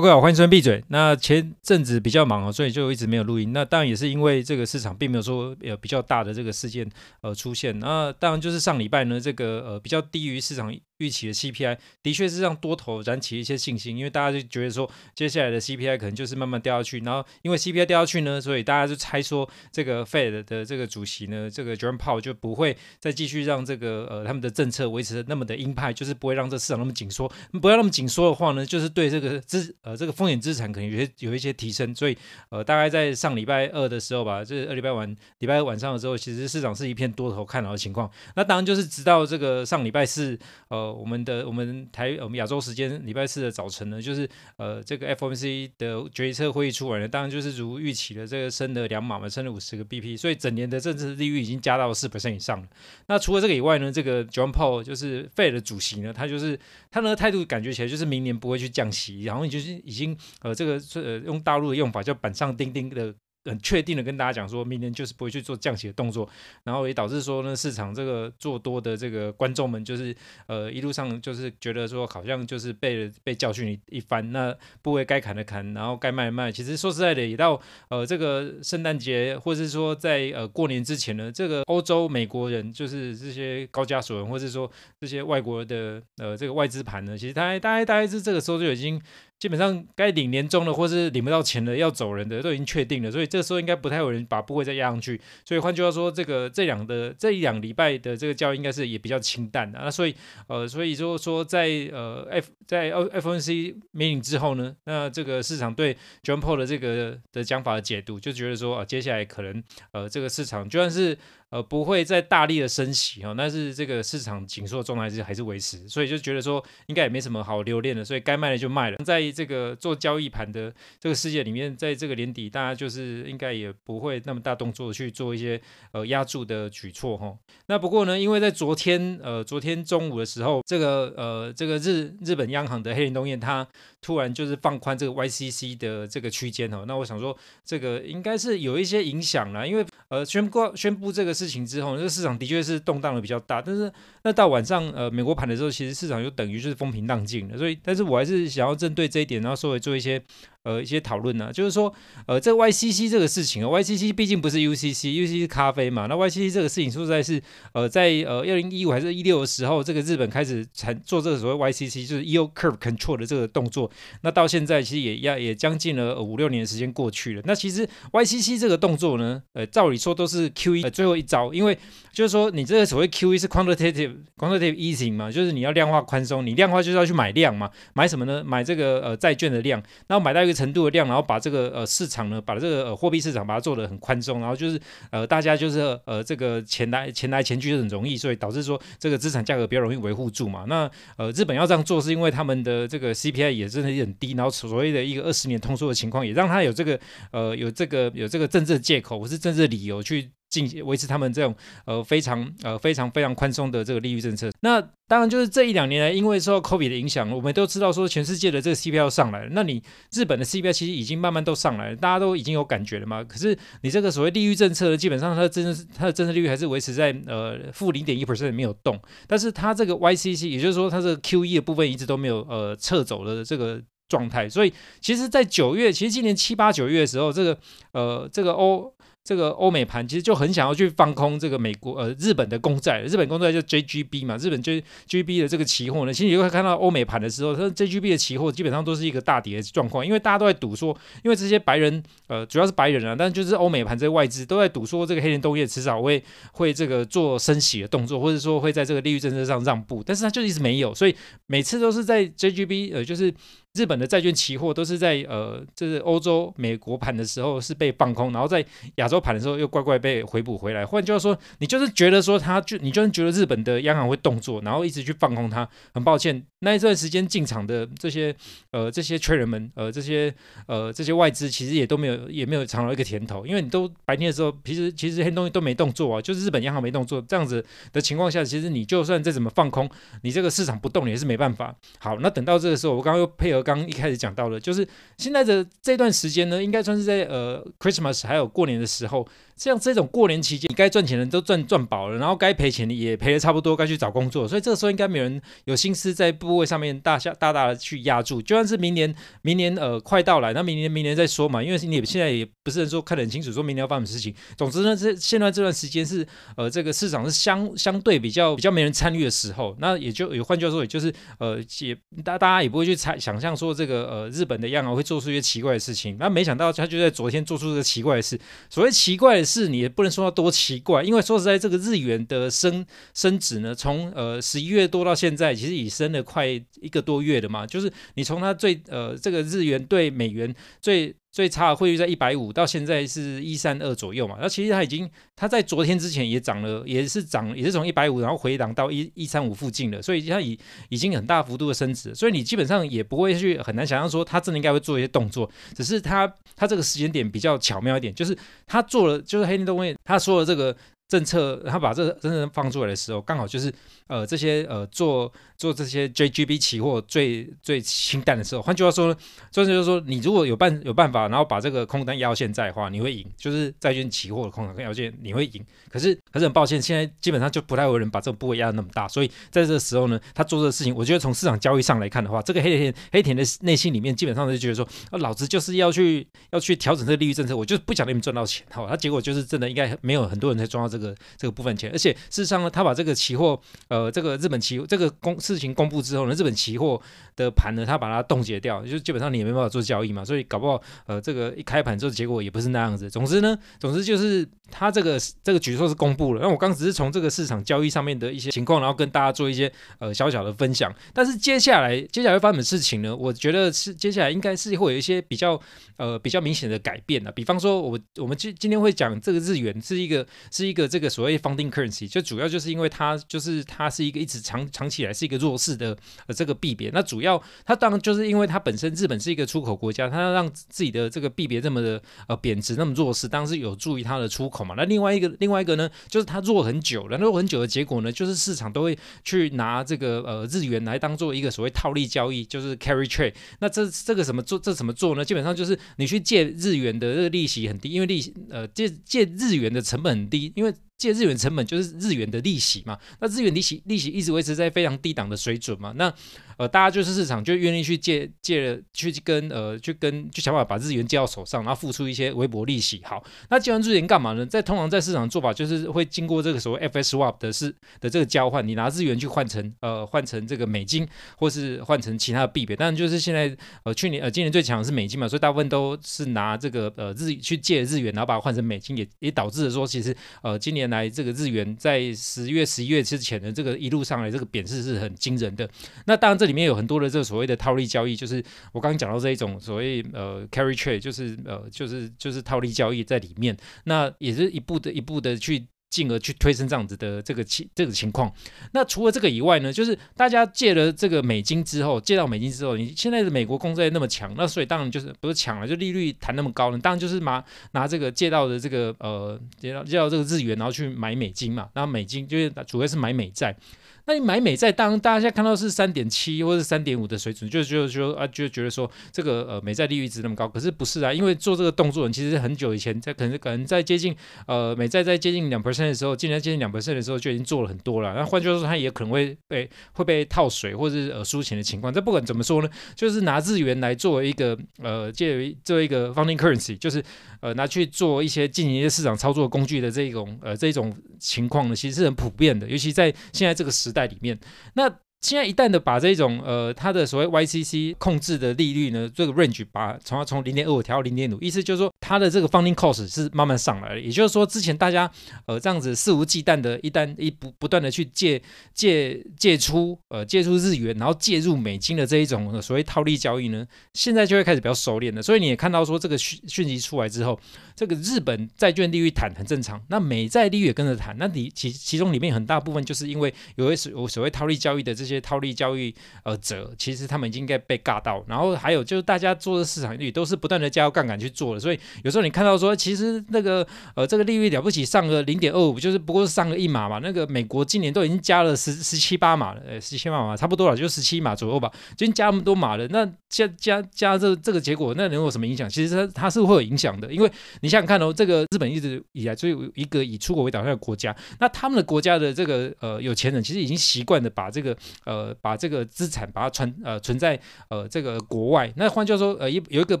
各位好，欢迎收听闭嘴。那前阵子比较忙啊，所以就一直没有录音。那当然也是因为这个市场并没有说有比较大的这个事件呃出现。那当然就是上礼拜呢，这个呃比较低于市场。预期的 CPI 的确是让多头燃起一些信心，因为大家就觉得说，接下来的 CPI 可能就是慢慢掉下去，然后因为 CPI 掉下去呢，所以大家就猜说，这个 Fed 的这个主席呢，这个 Jerome Powell 就不会再继续让这个呃他们的政策维持的那么的鹰派，就是不会让这市场那么紧缩，不要那么紧缩的话呢，就是对这个资呃这个风险资产可能有些有一些提升，所以呃大概在上礼拜二的时候吧，就是二礼拜晚礼拜二晚上的时候，其实市场是一片多头看好的情况，那当然就是直到这个上礼拜四，呃我们的我们。台我们亚洲时间礼拜四的早晨呢，就是呃这个 FOMC 的决策会议出来了，当然就是如预期的这个升了两码嘛，升了五十个 BP，所以整年的政治利率已经加到四百分以上了。那除了这个以外呢，这个 Jerome Powell 就是 Fed 的主席呢，他就是他那个态度感觉起来就是明年不会去降息，然后就是已经呃这个呃用大陆的用法叫板上钉钉的。很确定的跟大家讲，说明年就是不会去做降息的动作，然后也导致说呢，市场这个做多的这个观众们就是呃一路上就是觉得说好像就是被被教训一一番，那部位该砍的砍，然后该卖的卖。其实说实在的，也到呃这个圣诞节，或是说在呃过年之前呢，这个欧洲美国人就是这些高加索人，或是说这些外国的呃这个外资盘呢，其实大概大概大概是这个时候就已经。基本上该领年终的，或是领不到钱的要走人的，都已经确定了，所以这时候应该不太有人把部位再压上去。所以换句话说，这个这两的这一两礼拜的这个交易应该是也比较清淡的。那所以呃，所以说说在呃 F 在 FOMC meeting 之后呢，那这个市场对 Jerome Powell 的这个的讲法的解读，就觉得说啊，接下来可能呃这个市场就算是。呃，不会再大力的升息哈，但是这个市场紧缩的状态是还是维持，所以就觉得说应该也没什么好留恋的，所以该卖的就卖了。在这个做交易盘的这个世界里面，在这个年底，大家就是应该也不会那么大动作去做一些呃压住的举措哈。那不过呢，因为在昨天呃昨天中午的时候，这个呃这个日日本央行的黑田东彦他突然就是放宽这个 YCC 的这个区间哦，那我想说这个应该是有一些影响啦，因为呃宣布宣布这个。事情之后，这个市场的确是动荡的比较大，但是那到晚上，呃，美国盘的时候，其实市场就等于就是风平浪静了。所以，但是我还是想要针对这一点，然后稍微做一些。呃，一些讨论呢，就是说，呃，这 YCC 这个事情啊，YCC 毕竟不是 UCC，UCC 是咖啡嘛。那 YCC 这个事情说实在是，呃，在呃二零一五还是一六的时候，这个日本开始才做这个所谓 YCC，就是 Yield Curve Control 的这个动作。那到现在其实也要也将近了五六年的时间过去了。那其实 YCC 这个动作呢，呃，照理说都是 QE 呃最后一招，因为就是说你这个所谓 QE 是 Quantitative Quantitative Easing 嘛，就是你要量化宽松，你量化就是要去买量嘛，买什么呢？买这个呃债券的量，然后买到一个。程度的量，然后把这个呃市场呢，把这个呃货币市场把它做得很宽松，然后就是呃大家就是呃这个钱来钱来钱去就很容易，所以导致说这个资产价格比较容易维护住嘛。那呃日本要这样做，是因为他们的这个 CPI 也是的也很低，然后所谓的一个二十年通缩的情况，也让他有这个呃有这个有这个政治借口或是政治理由去。进维持他们这种呃非常呃非常非常宽松的这个利率政策。那当然就是这一两年来，因为受到 COVID 的影响，我们都知道说全世界的这个 CPI 要上来了。那你日本的 CPI 其实已经慢慢都上来了，大家都已经有感觉了嘛。可是你这个所谓利率政策，基本上它的真它的政策利率还是维持在呃负零点一 percent 没有动。但是它这个 YCC，也就是说它这个 QE 的部分一直都没有呃撤走的这个状态。所以其实，在九月，其实今年七八九月的时候，这个呃这个欧。这个欧美盘其实就很想要去放空这个美国呃日本的公债，日本公债就 JGB 嘛，日本 JGB 的这个期货呢，其实你会看到欧美盘的时候，它 JGB 的期货基本上都是一个大跌的状况，因为大家都在赌说，因为这些白人呃主要是白人啊，但就是欧美盘这些外资都在赌说这个黑田东彦迟早会会这个做升息的动作，或者说会在这个利率政策上让步，但是他就一直没有，所以每次都是在 JGB 呃就是。日本的债券期货都是在呃，就是欧洲、美国盘的时候是被放空，然后在亚洲盘的时候又乖乖被回补回来。换句话说，你就是觉得说他就你就是觉得日本的央行会动作，然后一直去放空它。很抱歉，那一段时间进场的这些呃这些 trader 们呃这些呃这些外资其实也都没有也没有尝到一个甜头，因为你都白天的时候，其实其实这些东西都没动作啊，就是日本央行没动作，这样子的情况下，其实你就算再怎么放空，你这个市场不动也是没办法。好，那等到这个时候，我刚刚又配合。刚一开始讲到了，就是现在的这段时间呢，应该算是在呃 Christmas 还有过年的时候，像这种过年期间，你该赚钱的都赚赚饱了，然后该赔钱的也赔的差不多，该去找工作，所以这个时候应该没有人有心思在部位上面大下大大的去压住。就算是明年，明年呃快到来，那明年明年再说嘛，因为你现在也不是说看得很清楚，说明年要发生什么事情。总之呢，这现在这段时间是呃这个市场是相相对比较比较没人参与的时候，那也就有换句话说，也就是呃也大大家也不会去猜想象说这个呃日本的央行会做出一些奇怪的事情，那没想到他就在昨天做出这个奇怪的事。所谓奇怪是，你也不能说它多奇怪，因为说实在，这个日元的升升值呢，从呃十一月多到现在，其实已升了快一个多月了嘛。就是你从它最呃这个日元对美元最最差的汇率在一百五，到现在是一三二左右嘛。那其实它已经，它在昨天之前也涨了，也是涨，也是从一百五然后回档到一一三五附近了，所以它已已经很大幅度的升值。所以你基本上也不会去很难想象说它真的应该会做一些动作，只是它它这个时间点比较巧妙一点，就是它做了，就是黑田东彦他说的这个。政策，他把这个真正放出来的时候，刚好就是呃这些呃做做这些 JGB 期货最最清淡的时候。换句话说，就是就是说，你如果有办有办法，然后把这个空单压到现在的话，你会赢，就是债券期货的空单压到现在，你会赢。可是可是很抱歉，现在基本上就不太有人把这个部位压得那么大，所以在这个时候呢，他做这个事情，我觉得从市场交易上来看的话，这个黑田黑田的内心里面基本上就觉得说，啊，老子就是要去要去调整这个利率政策，我就是不想让你们赚到钱，好，他结果就是真的应该没有很多人才赚到这个。这个这个部分钱，而且事实上呢，他把这个期货，呃，这个日本期这个公事情公布之后呢，日本期货的盘呢，他把它冻结掉，就基本上你也没办法做交易嘛，所以搞不好，呃，这个一开盘之后结果也不是那样子。总之呢，总之就是他这个这个举措是公布了，那我刚只是从这个市场交易上面的一些情况，然后跟大家做一些呃小小的分享。但是接下来接下来发生的事情呢？我觉得是接下来应该是会有一些比较呃比较明显的改变的，比方说我我们今今天会讲这个日元是一个是一个这个所谓 funding currency，就主要就是因为它就是它是一个一直长长期以来是一个弱势的呃这个币别。那主要它当然就是因为它本身日本是一个出口国家，它让自己的这个币别这么的呃贬值那么弱势，当然是有助于它的出口嘛。那另外一个另外一个呢，就是它弱很久了，弱很久的结果呢，就是市场都会去拿这个呃日元来当做一个所谓套利交易，就是 carry trade。那这这个怎么做？这怎么做呢？基本上就是你去借日元的这个利息很低，因为利息呃借借日元的成本很低，因为。借日元成本就是日元的利息嘛，那日元利息利息一直维持在非常低档的水准嘛，那呃大家就是市场就愿意去借借了去跟呃去跟就想办法把日元借到手上，然后付出一些微薄利息。好，那借完日元干嘛呢？在通常在市场做法就是会经过这个所谓 FX swap 的是的这个交换，你拿日元去换成呃换成这个美金，或是换成其他的币别。但就是现在呃去年呃今年最强的是美金嘛，所以大部分都是拿这个呃日去借日元，然后把它换成美金，也也导致了说其实呃今年。来，这个日元在十月、十一月之前的这个一路上来，这个贬值是很惊人的。那当然，这这里面有很多的这个所谓的套利交易，就是我刚刚讲到这一种所谓呃 carry trade，就是呃就是就是套利交易在里面。那也是一步的一步的去。进而去推升这样子的这个情这个情况。那除了这个以外呢，就是大家借了这个美金之后，借到美金之后，你现在的美国公债那么强，那所以当然就是不是抢了，就利率谈那么高呢，当然就是拿拿这个借到的这个呃借到借到这个日元，然后去买美金嘛，那美金就是主要是买美债。那你买美债，当大家现在看到是三点七或者三点五的水准，就就说啊，就觉得说这个呃美债利率值那么高，可是不是啊，因为做这个动作人其实很久以前，在可能可能在接近呃美债在接近两 percent 的时候，今年接近两 percent 的时候就已经做了很多了。那换句话说，它也可能会被会被套水或者是呃输钱的情况。这不管怎么说呢，就是拿日元来作为一个呃借为作为一个 funding currency，就是呃拿去做一些进行一些市场操作工具的这一种呃这一种情况呢，其实是很普遍的，尤其在现在这个时在里面，那。现在一旦的把这种呃它的所谓 YCC 控制的利率呢，这个 range 把从从零点二五调到零点五，意思就是说它的这个 funding cost 是慢慢上来了。也就是说，之前大家呃这样子肆无忌惮的，一旦一不不断的去借借借出呃借出日元，然后借入美金的这一种所谓套利交易呢，现在就会开始比较收敛了。所以你也看到说这个讯讯息出来之后，这个日本债券利率弹很正常，那美债利率也跟着弹。那你其其中里面很大部分就是因为有一有所谓套利交易的这些。些套利交易呃者，其实他们已经应该被尬到。然后还有就是大家做的市场率都是不断的加杠杆去做的，所以有时候你看到说，其实那个呃这个利率了不起上个零点二五，就是不过是上个一码嘛。那个美国今年都已经加了十十七八码了，呃十七八码差不多了，就十七码左右吧，已经加那么多码了，那加加加这这个结果，那能有什么影响？其实它它是会有影响的，因为你想想看哦，这个日本一直以来就有一个以出口为导向的国家，那他们的国家的这个呃有钱人其实已经习惯的把这个呃把这个资产把它存呃存在呃这个国外。那换句话说，呃一有一个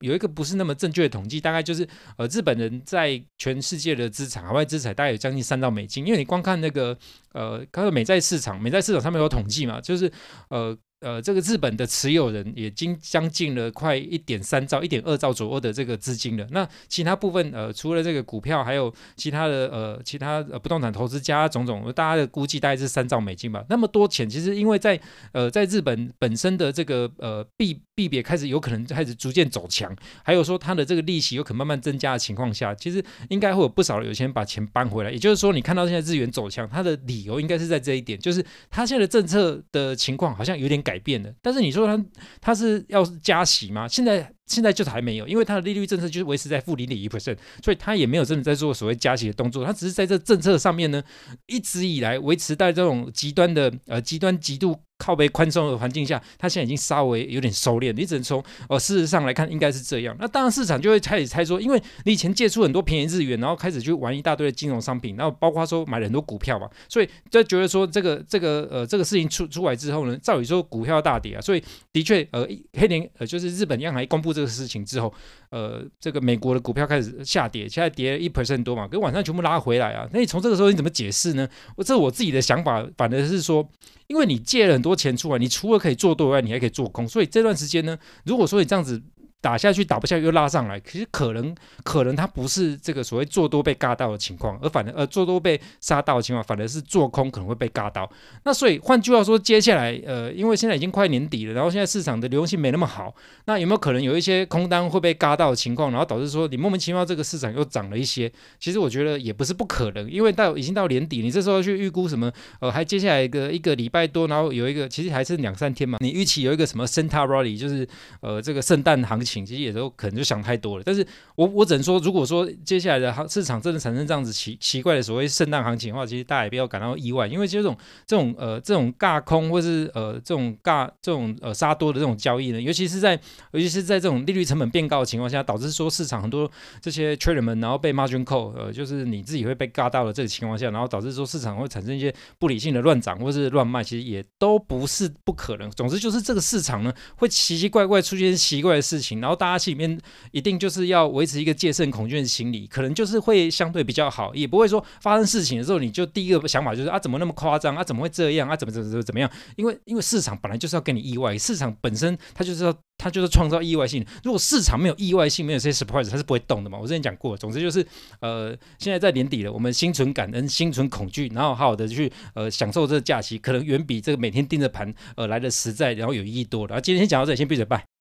有一个不是那么正确的统计，大概就是呃日本人在全世界的资产海外资产大概有将近三兆美金，因为你光看那个呃看到美债市场，美债市场上面有统计嘛，就是呃。呃，这个日本的持有人已经将近了快一点三兆、一点二兆左右的这个资金了。那其他部分，呃，除了这个股票，还有其他的呃，其他呃不动产投资加种种，大家的估计大概是三兆美金吧。那么多钱，其实因为在呃在日本本身的这个呃币币别开始有可能开始逐渐走强，还有说它的这个利息有可能慢慢增加的情况下，其实应该会有不少有钱人把钱搬回来。也就是说，你看到现在日元走强，它的理由应该是在这一点，就是它现在的政策的情况好像有点改变的，但是你说它它是要加息吗？现在现在就是还没有，因为它的利率政策就是维持在负零点一 percent，所以它也没有真的在做所谓加息的动作，它只是在这政策上面呢，一直以来维持在这种极端的呃极端极度。靠背宽松的环境下，它现在已经稍微有点收敛。你只能从呃事实上来看，应该是这样。那当然市场就会开始猜说，因为你以前借出很多便宜日元，然后开始去玩一大堆的金融商品，然后包括说买了很多股票嘛，所以就觉得说这个这个呃这个事情出出来之后呢，照理说股票大跌啊，所以的确呃黑年呃就是日本央行一公布这个事情之后，呃这个美国的股票开始下跌，现在跌了一 percent 多嘛，跟晚上全部拉回来啊。那你从这个时候你怎么解释呢？我这是我自己的想法，反而是说。因为你借了很多钱出来，你除了可以做多外，你还可以做空，所以这段时间呢，如果说你这样子。打下去打不下去又拉上来，其实可能可能它不是这个所谓做多被嘎到的情况，而反而呃做多被杀到的情况，反而是做空可能会被嘎到。那所以换句话说，接下来呃，因为现在已经快年底了，然后现在市场的流动性没那么好，那有没有可能有一些空单会被嘎到的情况，然后导致说你莫名其妙这个市场又涨了一些？其实我觉得也不是不可能，因为到已经到年底，你这时候去预估什么？呃，还接下来一个一个礼拜多，然后有一个其实还是两三天嘛，你预期有一个什么 Santa Rally，就是呃这个圣诞行情。情其实也都可能就想太多了，但是我我只能说，如果说接下来的行市场真的产生这样子奇奇怪的所谓圣诞行情的话，其实大家也不要感到意外，因为这种这种呃这种尬空或是呃这种尬这种呃杀多的这种交易呢，尤其是在尤其是在这种利率成本变高的情况下，导致说市场很多这些 trader 们然后被 margin call，呃就是你自己会被尬到的这个情况下，然后导致说市场会产生一些不理性的乱涨或是乱卖，其实也都不是不可能。总之就是这个市场呢会奇奇怪怪出现奇怪的事情，然后大家心。里面一定就是要维持一个戒慎恐惧的心理，可能就是会相对比较好，也不会说发生事情的时候你就第一个想法就是啊怎么那么夸张啊怎么会这样啊怎么怎么怎么怎么样？因为因为市场本来就是要给你意外，市场本身它就是要它就是创造意外性。如果市场没有意外性，没有这些 surprise，它是不会动的嘛。我之前讲过，总之就是呃现在在年底了，我们心存感恩，心存恐惧，然后好好的去呃享受这个假期，可能远比这个每天盯着盘呃来的实在，然后有意义多了。然后今天先讲到这里，先闭嘴拜。